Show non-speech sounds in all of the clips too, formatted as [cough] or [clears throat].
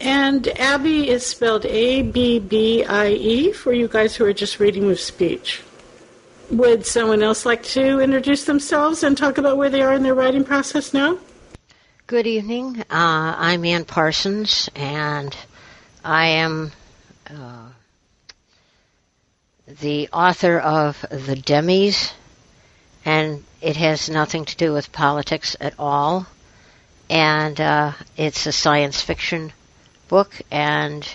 And Abby is spelled A B B I E for you guys who are just reading with speech. Would someone else like to introduce themselves and talk about where they are in their writing process now? Good evening. Uh, I'm Ann Parsons, and I am uh, the author of The Demis, and it has nothing to do with politics at all. And uh, it's a science fiction book, and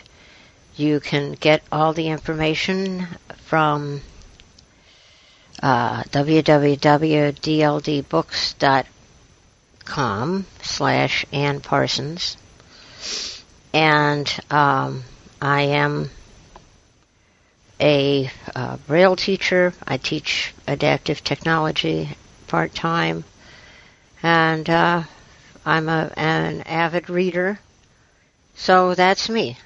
you can get all the information from uh, www.dldbooks.com slash Ann Parsons. And um, I am a uh, Braille teacher. I teach adaptive technology part time. And uh, I'm a, an avid reader. So that's me.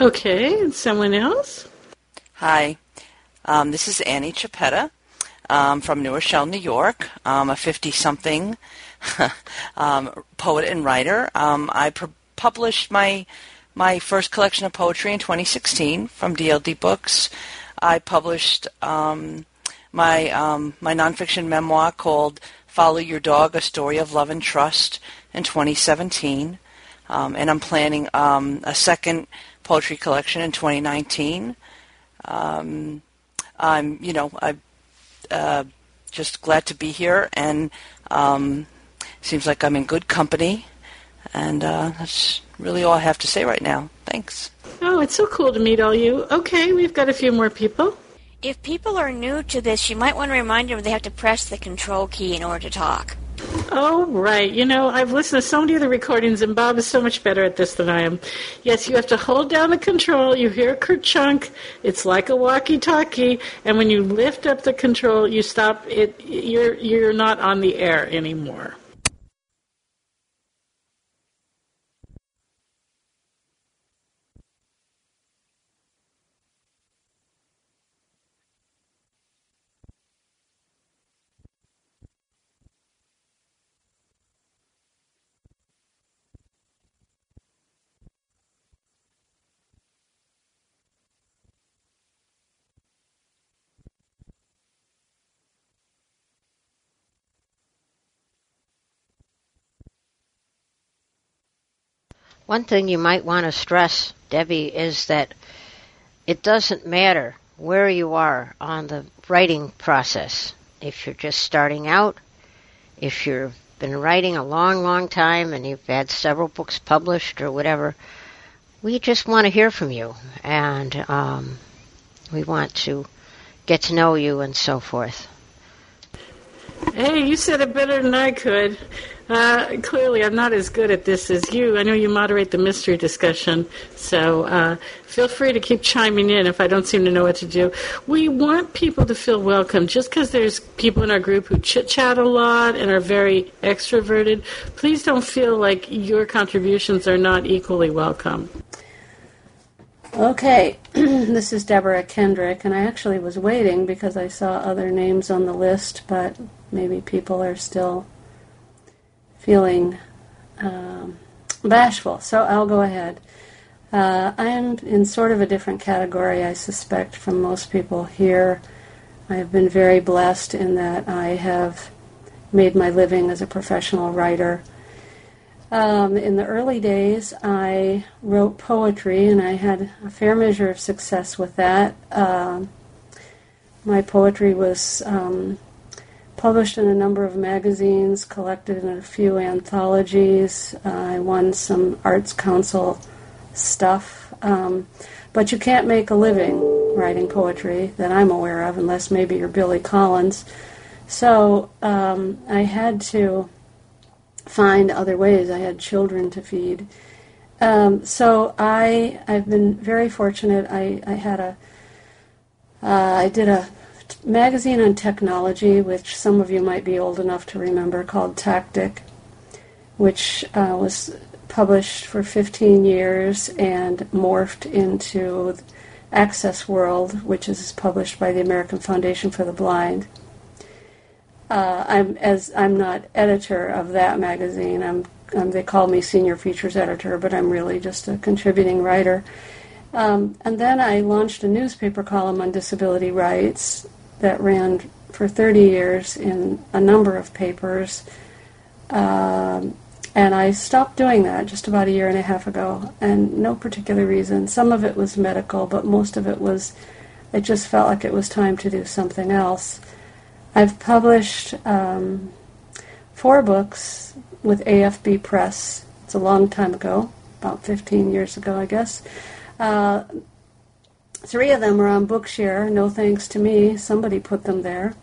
Okay, and someone else? Hi, um, this is Annie Chiappetta um, from New Rochelle, New York. I'm a 50 something [laughs] um, poet and writer. Um, I pr- published my my first collection of poetry in 2016 from DLD Books. I published um, my um, my nonfiction memoir called "Follow Your Dog: A Story of Love and Trust" in 2017, um, and I'm planning um, a second poetry collection in 2019. Um, I'm, you know, I'm uh, just glad to be here, and um, seems like I'm in good company, and uh, that's really all I have to say right now. Thanks. Oh, it's so cool to meet all you. Okay, we've got a few more people. If people are new to this, you might want to remind them they have to press the control key in order to talk. Oh, right. You know, I've listened to so many of the recordings, and Bob is so much better at this than I am. Yes, you have to hold down the control. You hear a kerchunk. It's like a walkie-talkie, and when you lift up the control, you stop it. You're you're not on the air anymore. One thing you might want to stress, Debbie, is that it doesn't matter where you are on the writing process. If you're just starting out, if you've been writing a long, long time and you've had several books published or whatever, we just want to hear from you and um, we want to get to know you and so forth. Hey, you said it better than I could. Uh, clearly, I'm not as good at this as you. I know you moderate the mystery discussion, so uh, feel free to keep chiming in if I don't seem to know what to do. We want people to feel welcome. Just because there's people in our group who chit chat a lot and are very extroverted, please don't feel like your contributions are not equally welcome. Okay, [clears throat] this is Deborah Kendrick, and I actually was waiting because I saw other names on the list, but maybe people are still feeling um, bashful, so I'll go ahead. Uh, I am in sort of a different category, I suspect, from most people here. I have been very blessed in that I have made my living as a professional writer. Um, in the early days, I wrote poetry, and I had a fair measure of success with that. Uh, my poetry was um, published in a number of magazines, collected in a few anthologies. Uh, I won some Arts Council stuff. Um, but you can't make a living writing poetry that I'm aware of, unless maybe you're Billy Collins. So um, I had to find other ways. I had children to feed. Um, so I I've been very fortunate. I I had a uh, I did a magazine on technology, which some of you might be old enough to remember, called Tactic, which uh, was published for 15 years and morphed into Access World, which is published by the American Foundation for the Blind. Uh, I'm as I'm not editor of that magazine. I'm um, they call me senior features editor, but I'm really just a contributing writer. Um, and then I launched a newspaper column on disability rights that ran for 30 years in a number of papers. Um, and I stopped doing that just about a year and a half ago, and no particular reason. Some of it was medical, but most of it was, it just felt like it was time to do something else. I've published um, four books with AFB Press. It's a long time ago, about 15 years ago, I guess. Uh, three of them are on Bookshare, no thanks to me. Somebody put them there.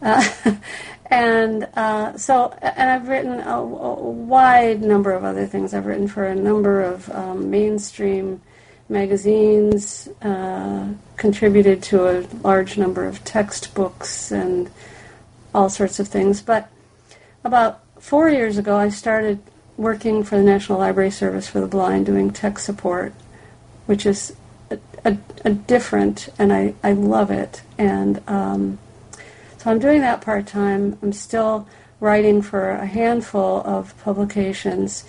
Uh, [laughs] and uh, so, and I've written a, a, wide number of other things. I've written for a number of um, mainstream magazines, uh, contributed to a large number of textbooks and all sorts of things. But about four years ago, I started working for the National Library Service for the Blind, doing tech support, which is a, a, different, and I, I love it. And um, so I'm doing that part time. I'm still writing for a handful of publications,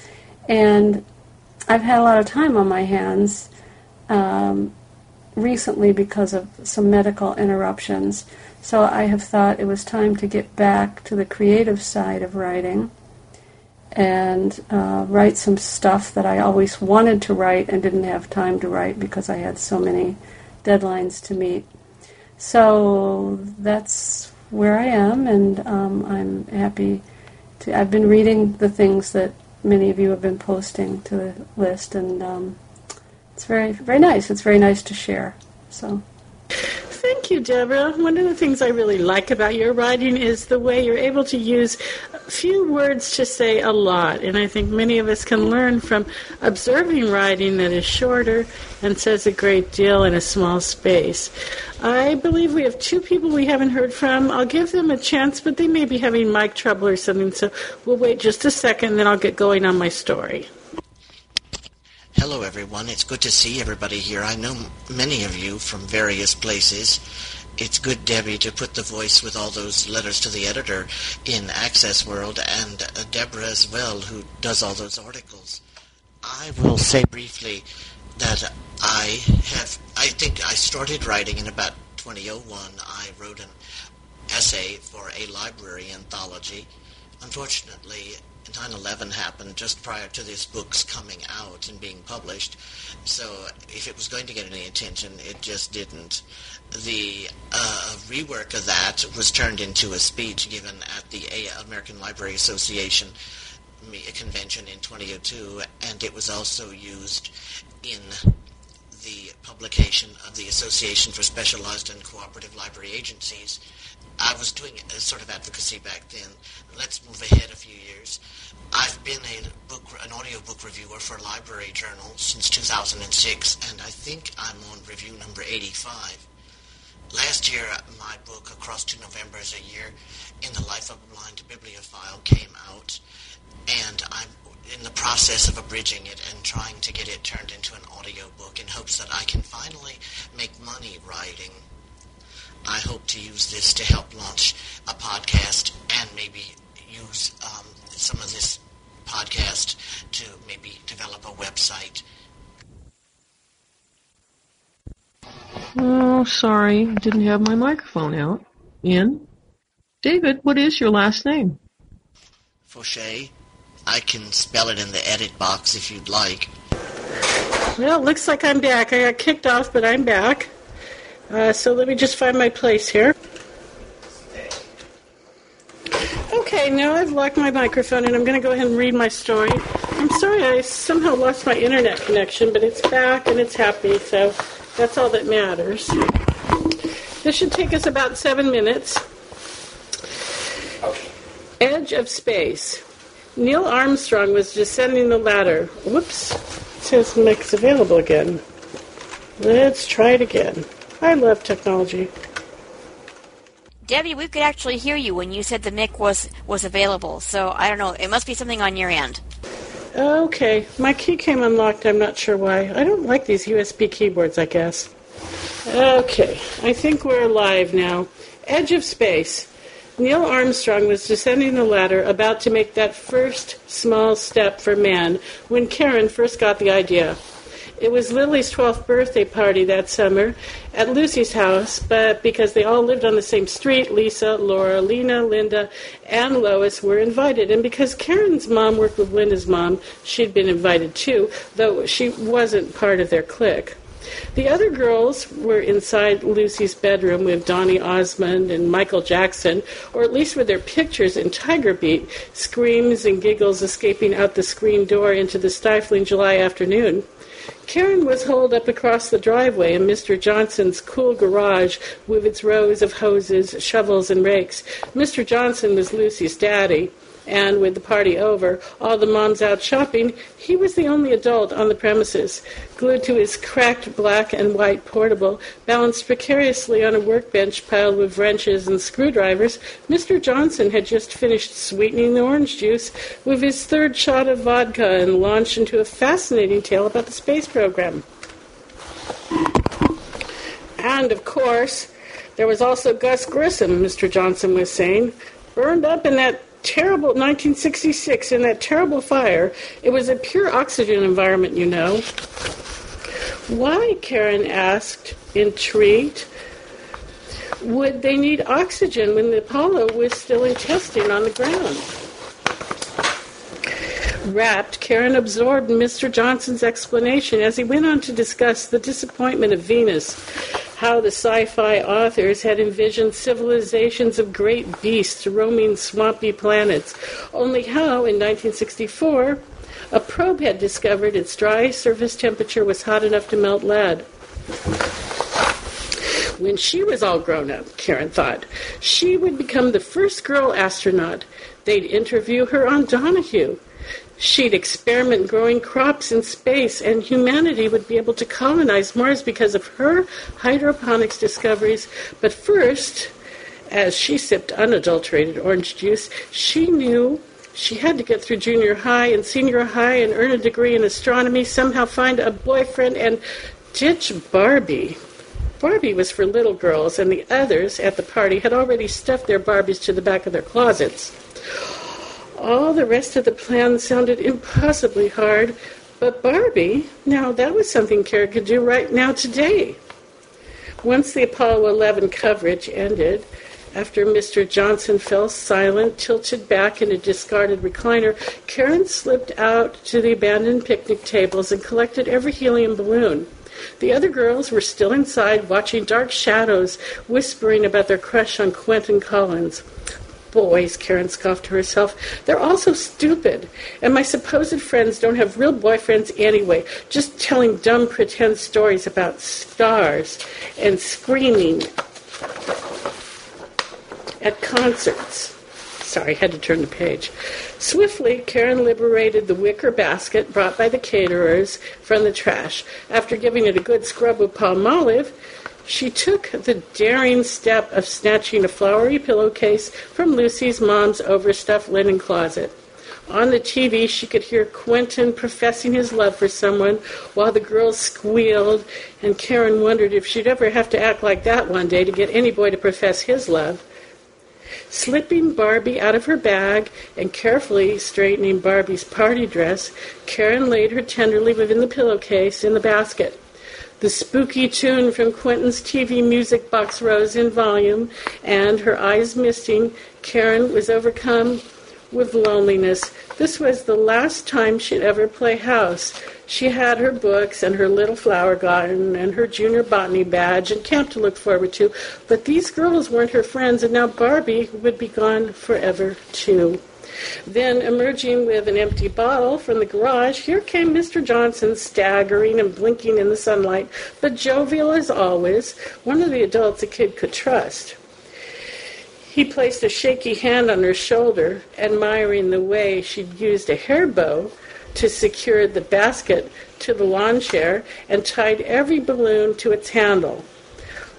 and I've had a lot of time on my hands um, recently because of some medical interruptions. So I have thought it was time to get back to the creative side of writing and uh, write some stuff that I always wanted to write and didn't have time to write because I had so many deadlines to meet. So that's where I am, and um, I'm happy to. I've been reading the things that many of you have been posting to the list, and um, it's very, very nice. It's very nice to share. So. Thank you, Deborah. One of the things I really like about your writing is the way you're able to use few words to say a lot. And I think many of us can learn from observing writing that is shorter and says a great deal in a small space. I believe we have two people we haven't heard from. I'll give them a chance, but they may be having mic trouble or something, so we'll wait just a second, then I'll get going on my story. Hello, everyone. It's good to see everybody here. I know many of you from various places. It's good, Debbie, to put the voice with all those letters to the editor in Access World, and uh, Deborah as well, who does all those articles. I will say briefly that I have, I think I started writing in about 2001. I wrote an essay for a library anthology. Unfortunately, 9/11 happened just prior to this book's coming out and being published. So if it was going to get any attention, it just didn't. The uh, rework of that was turned into a speech given at the American Library Association convention in 2002, and it was also used in the publication of the Association for Specialized and Cooperative Library Agencies. I was doing a sort of advocacy back then. Let's move ahead a few years. I've been a book, an audiobook reviewer for Library Journal since 2006, and I think I'm on review number 85. Last year, uh, my book, Across Two Novembers a Year, in the Life of a Blind Bibliophile, came out, and I'm in the process of abridging it and trying to get it turned into an audiobook in hopes that I can finally make money writing. I hope to use this to help launch a podcast and maybe use um, some of this podcast to maybe develop a website. Oh, sorry, didn't have my microphone out. In. David, what is your last name? Faucheux. I can spell it in the edit box if you'd like. Well, it looks like I'm back. I got kicked off, but I'm back. Uh, so let me just find my place here. Okay, now I've locked my microphone and I'm going to go ahead and read my story. I'm sorry I somehow lost my internet connection, but it's back and it's happy, so that's all that matters. This should take us about seven minutes. Edge of space. Neil Armstrong was descending the ladder. Whoops. It says mix available again. Let's try it again. I love technology. Debbie, we could actually hear you when you said the mic was was available. So I don't know. It must be something on your end. Okay, my key came unlocked. I'm not sure why. I don't like these USB keyboards. I guess. Okay, I think we're live now. Edge of space. Neil Armstrong was descending the ladder, about to make that first small step for man, when Karen first got the idea. It was Lily's 12th birthday party that summer at Lucy's house, but because they all lived on the same street, Lisa, Laura, Lena, Linda, and Lois were invited. And because Karen's mom worked with Linda's mom, she'd been invited too, though she wasn't part of their clique. The other girls were inside Lucy's bedroom with Donny Osmond and Michael Jackson, or at least with their pictures in Tiger Beat, screams and giggles escaping out the screen door into the stifling July afternoon. Karen was hauled up across the driveway in Mr. Johnson's cool garage with its rows of hoses, shovels, and rakes. Mr. Johnson was Lucy's daddy and with the party over, all the moms out shopping, he was the only adult on the premises. Glued to his cracked black and white portable, balanced precariously on a workbench piled with wrenches and screwdrivers, Mr. Johnson had just finished sweetening the orange juice with his third shot of vodka and launched into a fascinating tale about the space program. And, of course, there was also Gus Grissom, Mr. Johnson was saying, burned up in that terrible 1966 in that terrible fire. It was a pure oxygen environment, you know. Why? Karen asked, intrigued. Would they need oxygen when the Apollo was still in testing on the ground? Wrapped, Karen absorbed Mr. Johnson's explanation as he went on to discuss the disappointment of Venus, how the sci fi authors had envisioned civilizations of great beasts roaming swampy planets, only how, in 1964, a probe had discovered its dry surface temperature was hot enough to melt lead. When she was all grown up, Karen thought, she would become the first girl astronaut. They'd interview her on Donahue. She'd experiment growing crops in space, and humanity would be able to colonize Mars because of her hydroponics discoveries. But first, as she sipped unadulterated orange juice, she knew she had to get through junior high and senior high and earn a degree in astronomy, somehow find a boyfriend, and ditch Barbie. Barbie was for little girls, and the others at the party had already stuffed their Barbies to the back of their closets. All the rest of the plan sounded impossibly hard, but Barbie, now that was something Kara could do right now today. Once the Apollo 11 coverage ended, after Mr. Johnson fell silent, tilted back in a discarded recliner, Karen slipped out to the abandoned picnic tables and collected every helium balloon. The other girls were still inside, watching dark shadows, whispering about their crush on Quentin Collins boys, Karen scoffed to herself. They're all so stupid. And my supposed friends don't have real boyfriends anyway, just telling dumb pretend stories about stars and screaming at concerts. Sorry, I had to turn the page. Swiftly, Karen liberated the wicker basket brought by the caterers from the trash. After giving it a good scrub with Palmolive, she took the daring step of snatching a flowery pillowcase from Lucy's mom's overstuffed linen closet. On the TV, she could hear Quentin professing his love for someone while the girls squealed, and Karen wondered if she'd ever have to act like that one day to get any boy to profess his love. Slipping Barbie out of her bag and carefully straightening Barbie's party dress, Karen laid her tenderly within the pillowcase in the basket. The spooky tune from Quentin's TV music box rose in volume, and her eyes misting, Karen was overcome with loneliness. This was the last time she'd ever play house. She had her books and her little flower garden and her junior botany badge and camp to look forward to, but these girls weren't her friends, and now Barbie would be gone forever, too. Then, emerging with an empty bottle from the garage, here came Mr. Johnson, staggering and blinking in the sunlight, but jovial as always, one of the adults a kid could trust. He placed a shaky hand on her shoulder, admiring the way she'd used a hair bow to secure the basket to the lawn chair and tied every balloon to its handle.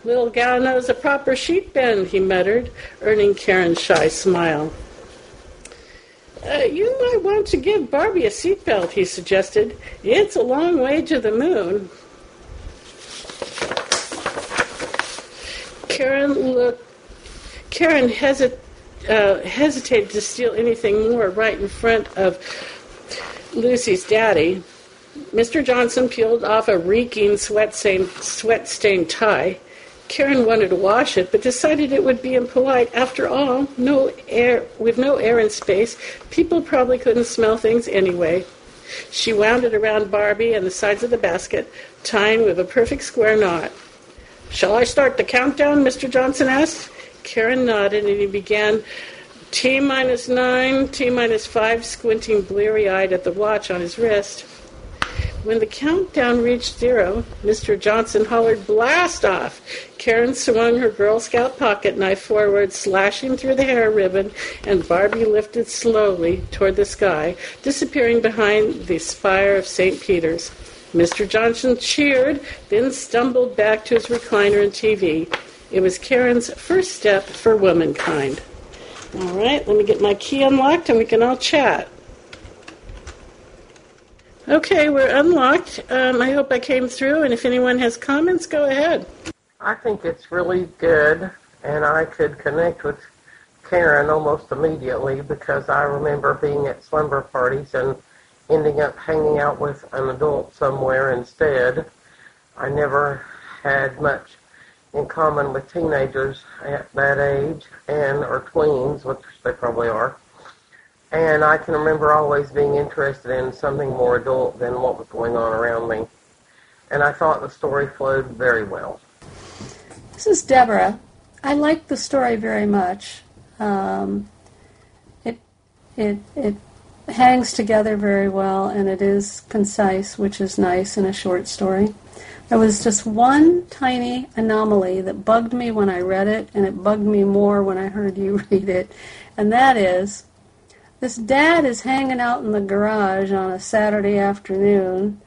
Little gal knows a proper sheet bend, he muttered, earning Karen's shy smile. Uh, you might want to give Barbie a seatbelt, he suggested. It's a long way to the moon. Karen looked. Karen hesitated uh, hesitated to steal anything more right in front of Lucy's daddy. Mr. Johnson peeled off a reeking, sweat-stained, sweat-stained tie. Karen wanted to wash it, but decided it would be impolite. After all, no air, with no air in space, people probably couldn't smell things anyway. She wound it around Barbie and the sides of the basket, tying with a perfect square knot. Shall I start the countdown? Mr. Johnson asked. Karen nodded, and he began T minus nine, T minus five, squinting bleary eyed at the watch on his wrist. When the countdown reached zero, Mr. Johnson hollered, Blast off! Karen swung her Girl Scout pocket knife forward, slashing through the hair ribbon, and Barbie lifted slowly toward the sky, disappearing behind the spire of St. Peter's. Mr. Johnson cheered, then stumbled back to his recliner and TV. It was Karen's first step for womankind. All right, let me get my key unlocked and we can all chat. Okay, we're unlocked. Um, I hope I came through, and if anyone has comments, go ahead. I think it's really good, and I could connect with Karen almost immediately because I remember being at slumber parties and ending up hanging out with an adult somewhere instead. I never had much in common with teenagers at that age and or tweens, which they probably are. And I can remember always being interested in something more adult than what was going on around me. And I thought the story flowed very well. This is Deborah. I like the story very much. Um, it it it hangs together very well, and it is concise, which is nice in a short story. There was just one tiny anomaly that bugged me when I read it, and it bugged me more when I heard you [laughs] read it, and that is this dad is hanging out in the garage on a Saturday afternoon,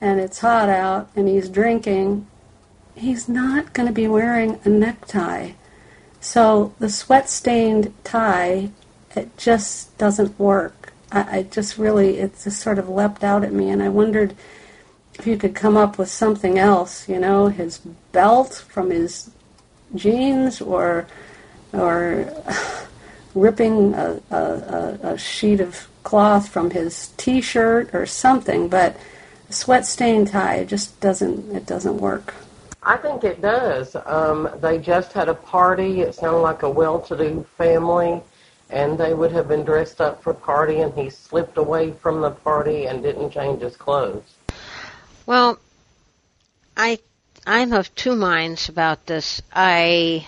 and it's hot out, and he's drinking. He's not going to be wearing a necktie. So the sweat stained tie, it just doesn't work. I, I just really, it just sort of leapt out at me, and I wondered if you could come up with something else, you know, his belt from his jeans or, or [laughs] ripping a, a, a sheet of cloth from his T-shirt or something, but a sweat stain tie just doesn't it doesn't work. I think it does. Um, they just had a party. It sounded like a well-to-do family, and they would have been dressed up for party, and he slipped away from the party and didn't change his clothes. Well, I I'm of two minds about this. I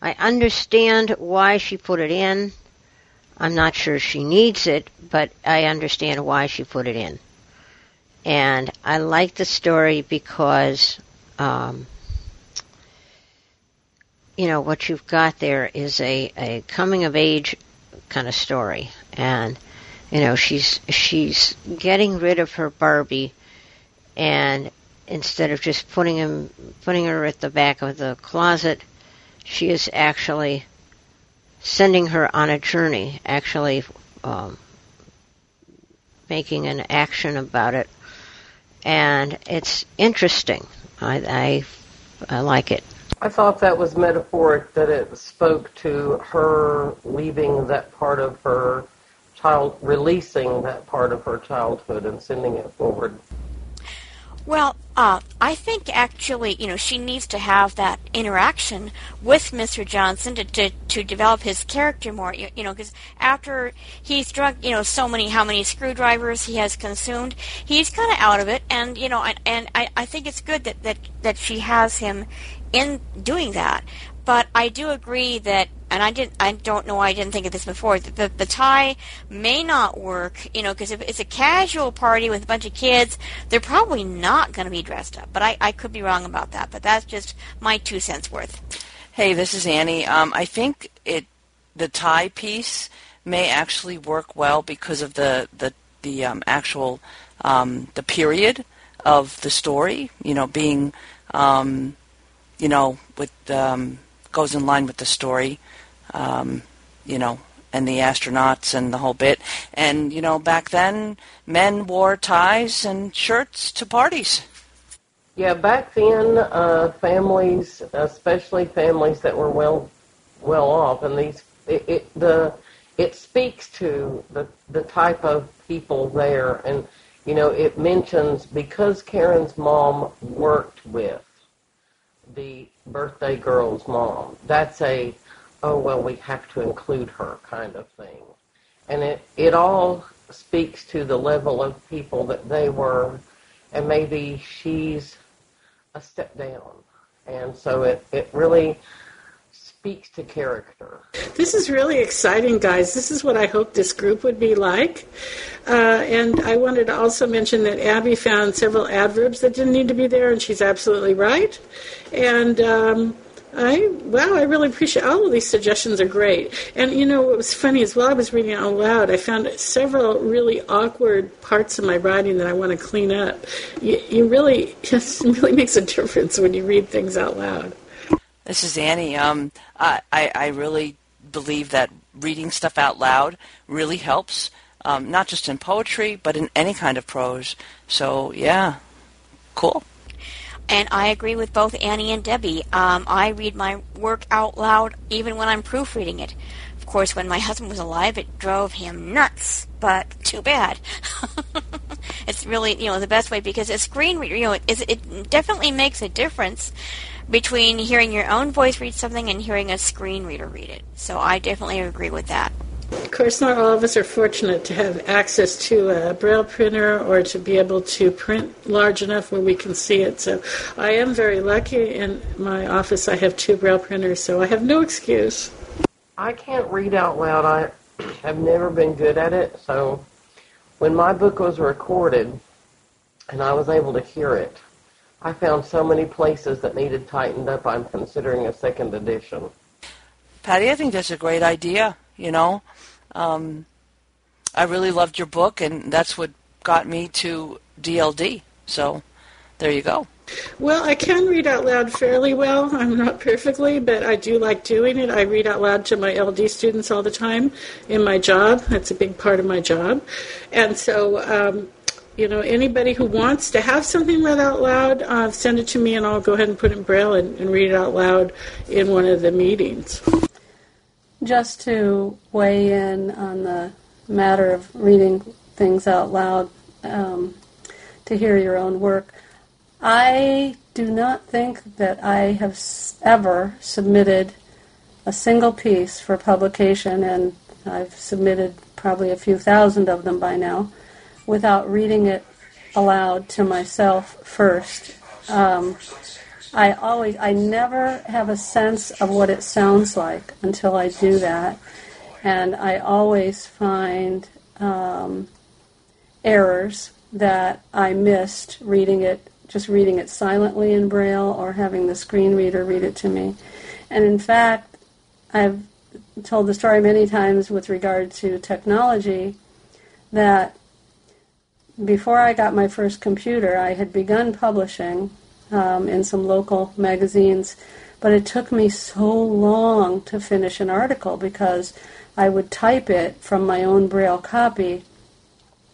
I understand why she put it in. I'm not sure she needs it, but I understand why she put it in. And I like the story because, um, you know, what you've got there is a, a coming of age kind of story. And, you know, she's, she's getting rid of her Barbie and instead of just putting him, putting her at the back of the closet, she is actually sending her on a journey, actually um, making an action about it. And it's interesting. I, I, I like it. I thought that was metaphoric, that it spoke to her leaving that part of her child, releasing that part of her childhood and sending it forward. Well, uh, I think actually, you know, she needs to have that interaction with Mr. Johnson to, to, to develop his character more, you, you know, because after he's drunk, you know, so many, how many screwdrivers he has consumed, he's kind of out of it, and, you know, and, and I, I think it's good that, that, that she has him in doing that. But I do agree that and I didn't I don't know why I didn't think of this before. The, the, tie may not work, you know, because if it's a casual party with a bunch of kids, they're probably not going to be dressed up. But I, I could be wrong about that. But that's just my two cents worth. Hey, this is Annie. Um, I think it the tie piece may actually work well because of the the the um, actual um, the period of the story. You know, being um, you know with um, goes in line with the story um, you know, and the astronauts and the whole bit. And, you know, back then, men wore ties and shirts to parties. Yeah, back then, uh, families, especially families that were well, well off, and these It, it the it speaks to the the type of people there, and you know it mentions because Karen's mom worked with the birthday girl's mom. That's a oh well we have to include her kind of thing, and it it all speaks to the level of people that they were, and maybe she's a step down, and so it it really speaks to character. This is really exciting, guys. This is what I hope this group would be like. Uh, and I wanted to also mention that Abby found several adverbs that didn't need to be there, and she's absolutely right. And um, I wow, I really appreciate all of these suggestions are great. And you know what was funny is while I was reading out loud, I found several really awkward parts of my writing that I want to clean up. You, you really [laughs] it really makes a difference when you read things out loud. This is Annie. Um, I, I really believe that reading stuff out loud really helps, um, not just in poetry, but in any kind of prose. So, yeah, cool. And I agree with both Annie and Debbie. Um, I read my work out loud even when I'm proofreading it. Of course, when my husband was alive, it drove him nuts, but too bad. [laughs] it's really, you know, the best way because a screen you know, it, it definitely makes a difference between hearing your own voice read something and hearing a screen reader read it. So I definitely agree with that. Of course, not all of us are fortunate to have access to a braille printer or to be able to print large enough where we can see it. So I am very lucky. In my office, I have two braille printers, so I have no excuse. I can't read out loud. I have never been good at it. So when my book was recorded and I was able to hear it, I found so many places that needed tightened up. I'm considering a second edition. Patty, I think that's a great idea. You know, um, I really loved your book, and that's what got me to DLD. So there you go. Well, I can read out loud fairly well. I'm not perfectly, but I do like doing it. I read out loud to my LD students all the time in my job. That's a big part of my job. And so um, you know, anybody who wants to have something read out loud, uh, send it to me and I'll go ahead and put it in Braille and, and read it out loud in one of the meetings. Just to weigh in on the matter of reading things out loud um, to hear your own work, I do not think that I have ever submitted a single piece for publication, and I've submitted probably a few thousand of them by now without reading it aloud to myself first. Um, I always, I never have a sense of what it sounds like until I do that, and I always find um, errors that I missed reading it, just reading it silently in Braille or having the screen reader read it to me. And in fact, I've told the story many times with regard to technology that before I got my first computer, I had begun publishing um, in some local magazines, but it took me so long to finish an article because I would type it from my own Braille copy,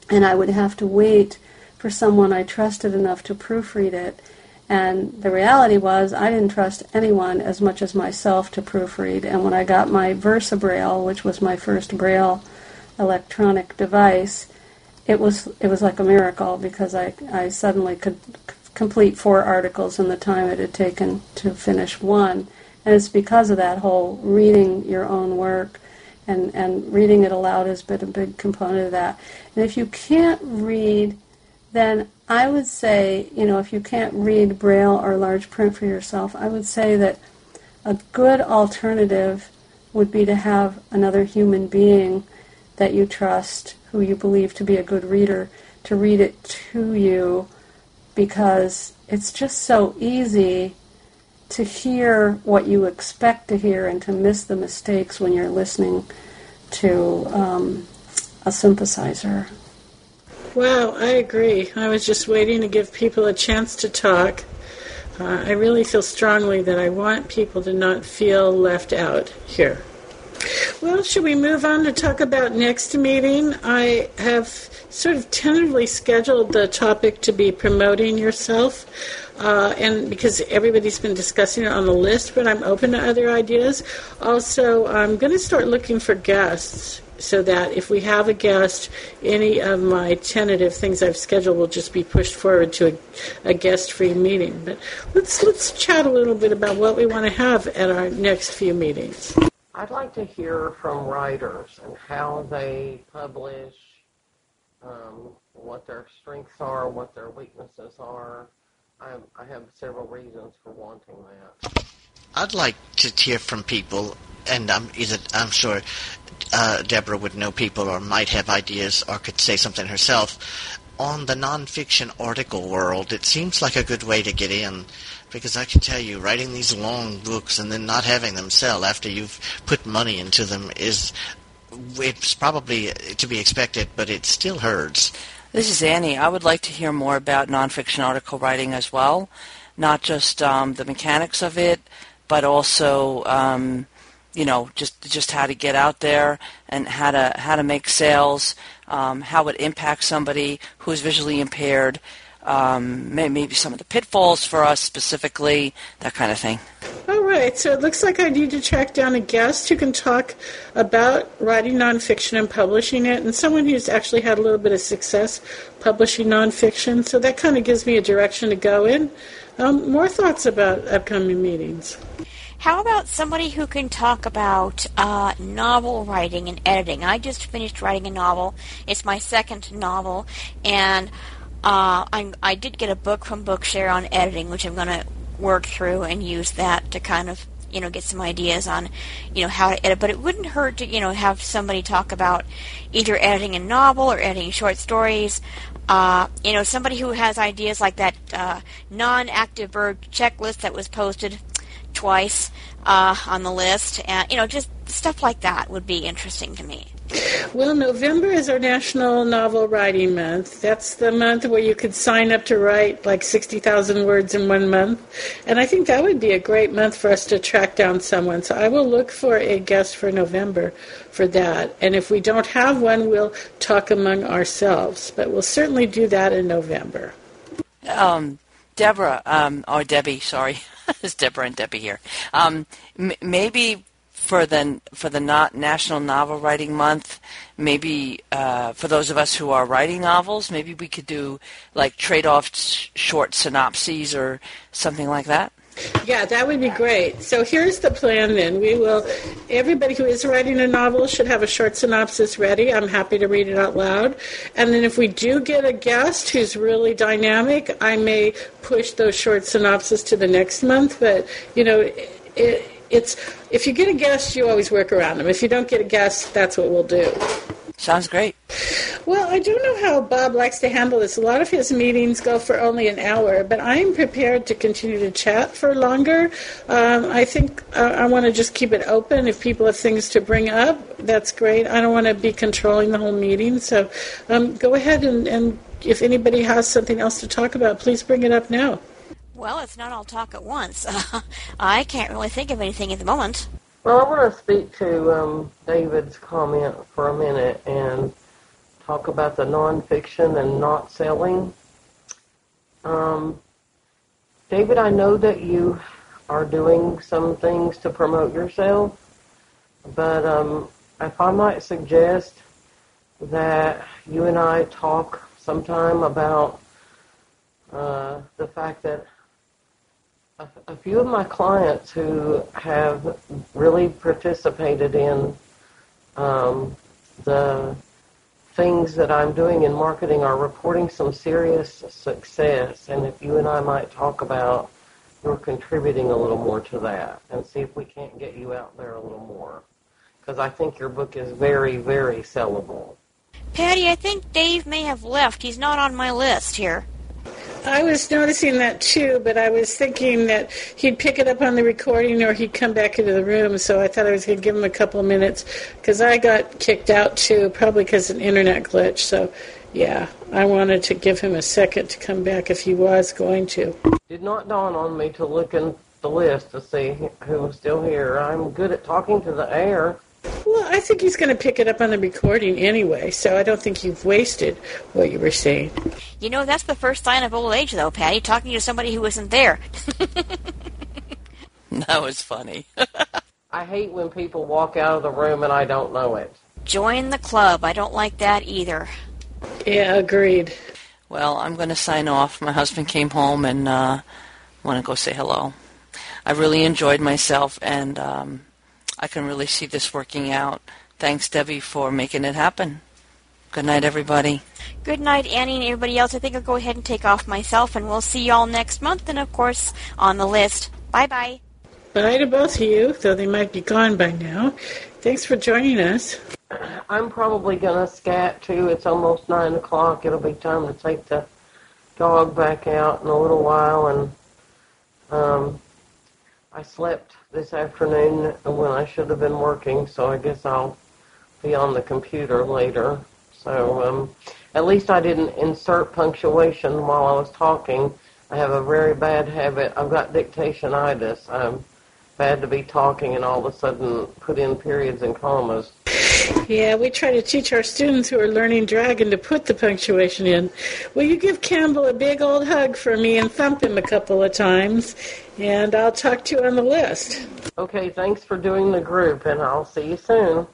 and I would have to wait for someone I trusted enough to proofread it. And the reality was, I didn't trust anyone as much as myself to proofread. And when I got my Versa Braille, which was my first Braille electronic device, it was it was like a miracle because I I suddenly could c- complete four articles in the time it had taken to finish one, and it's because of that whole reading your own work, and and reading it aloud has been a big component of that. And if you can't read, then I would say you know if you can't read braille or large print for yourself, I would say that a good alternative would be to have another human being that you trust who you believe to be a good reader to read it to you because it's just so easy to hear what you expect to hear and to miss the mistakes when you're listening to um, a synthesizer. Wow, I agree. I was just waiting to give people a chance to talk. Uh, I really feel strongly that I want people to not feel left out here. Well, should we move on to talk about next meeting? I have sort of tentatively scheduled the topic to be promoting yourself, uh, and because everybody's been discussing it on the list, but I'm open to other ideas. Also, I'm going to start looking for guests so that if we have a guest, any of my tentative things I've scheduled will just be pushed forward to a, a guest-free meeting. But let's let's chat a little bit about what we want to have at our next few meetings. I'd like to hear from writers and how they publish, um, what their strengths are, what their weaknesses are. I, I have several reasons for wanting that. I'd like to hear from people, and I'm either I'm sure uh, Deborah would know people or might have ideas or could say something herself on the nonfiction article world. It seems like a good way to get in because I can tell you, writing these long books and then not having them sell after you've put money into them is it's probably to be expected, but it still hurts. This is Annie. I would like to hear more about nonfiction article writing as well, not just um, the mechanics of it, but also um, you know just just how to get out there and how to how to make sales, um, how it impacts somebody who's visually impaired, um, maybe some of the pitfalls for us specifically, that kind of thing. All right, so it looks like I need to track down a guest who can talk about writing nonfiction and publishing it, and someone who's actually had a little bit of success publishing nonfiction. So that kind of gives me a direction to go in. Um, more thoughts about upcoming meetings. How about somebody who can talk about uh, novel writing and editing? I just finished writing a novel. It's my second novel, and uh, i I did get a book from Bookshare on editing, which I'm going to work through and use that to kind of you know get some ideas on you know how to edit. But it wouldn't hurt to you know have somebody talk about either editing a novel or editing short stories. Uh, you know, somebody who has ideas like that uh, non-active verb checklist that was posted twice uh, on the list, and you know, just stuff like that would be interesting to me. Well, November is our National Novel Writing Month. That's the month where you could sign up to write like 60,000 words in one month. And I think that would be a great month for us to track down someone. So I will look for a guest for November for that. And if we don't have one, we'll talk among ourselves. But we'll certainly do that in November. Um, Deborah, um, or Debbie, sorry. [laughs] it's Deborah and Debbie here. Um, m- maybe for the for the not National Novel Writing Month, maybe uh, for those of us who are writing novels, maybe we could do like trade-off sh- short synopses or something like that. Yeah, that would be great. So here's the plan then. We will, everybody who is writing a novel should have a short synopsis ready. I'm happy to read it out loud. And then if we do get a guest who's really dynamic, I may push those short synopses to the next month. But, you know, it, it's, if you get a guest, you always work around them. If you don't get a guest, that's what we'll do. Sounds great. Well, I don't know how Bob likes to handle this. A lot of his meetings go for only an hour, but I'm prepared to continue to chat for longer. Um, I think uh, I want to just keep it open. If people have things to bring up, that's great. I don't want to be controlling the whole meeting. So um, go ahead and, and if anybody has something else to talk about, please bring it up now. Well, it's not all talk at once. [laughs] I can't really think of anything at the moment. Well, I want to speak to um, David's comment for a minute and talk about the nonfiction and not selling. Um, David, I know that you are doing some things to promote yourself, but um, if I might suggest that you and I talk sometime about uh, the fact that a, few of my clients who have really participated in um, the things that I'm doing in marketing are reporting some serious success. And if you and I might talk about you're contributing a little more to that and see if we can't get you out there a little more. Because I think your book is very, very sellable. Patty, I think Dave may have left. He's not on my list here. I was noticing that too, but I was thinking that he'd pick it up on the recording or he'd come back into the room, so I thought I was going to give him a couple of minutes because I got kicked out too, probably because an internet glitch. So, yeah, I wanted to give him a second to come back if he was going to. Did not dawn on me to look in the list to see who was still here. I'm good at talking to the air. Well, I think he's going to pick it up on the recording anyway, so I don't think you've wasted what you were saying. You know, that's the first sign of old age, though, Patty, talking to somebody who isn't there. [laughs] that was funny. [laughs] I hate when people walk out of the room and I don't know it. Join the club. I don't like that either. Yeah, agreed. Well, I'm going to sign off. My husband came home and uh, want to go say hello. I really enjoyed myself, and um, I can really see this working out. Thanks, Debbie, for making it happen. Good night, everybody. Good night, Annie and everybody else. I think I'll go ahead and take off myself, and we'll see y'all next month, and of course, on the list. Bye bye. Bye to both of you, though they might be gone by now. Thanks for joining us. I'm probably going to scat too. It's almost 9 o'clock. It'll be time to take the dog back out in a little while. And um, I slept this afternoon when I should have been working, so I guess I'll be on the computer later. So um, at least I didn't insert punctuation while I was talking. I have a very bad habit. I've got dictationitis. I'm bad to be talking and all of a sudden put in periods and commas. Yeah, we try to teach our students who are learning Dragon to put the punctuation in. Will you give Campbell a big old hug for me and thump him a couple of times? And I'll talk to you on the list. Okay, thanks for doing the group, and I'll see you soon.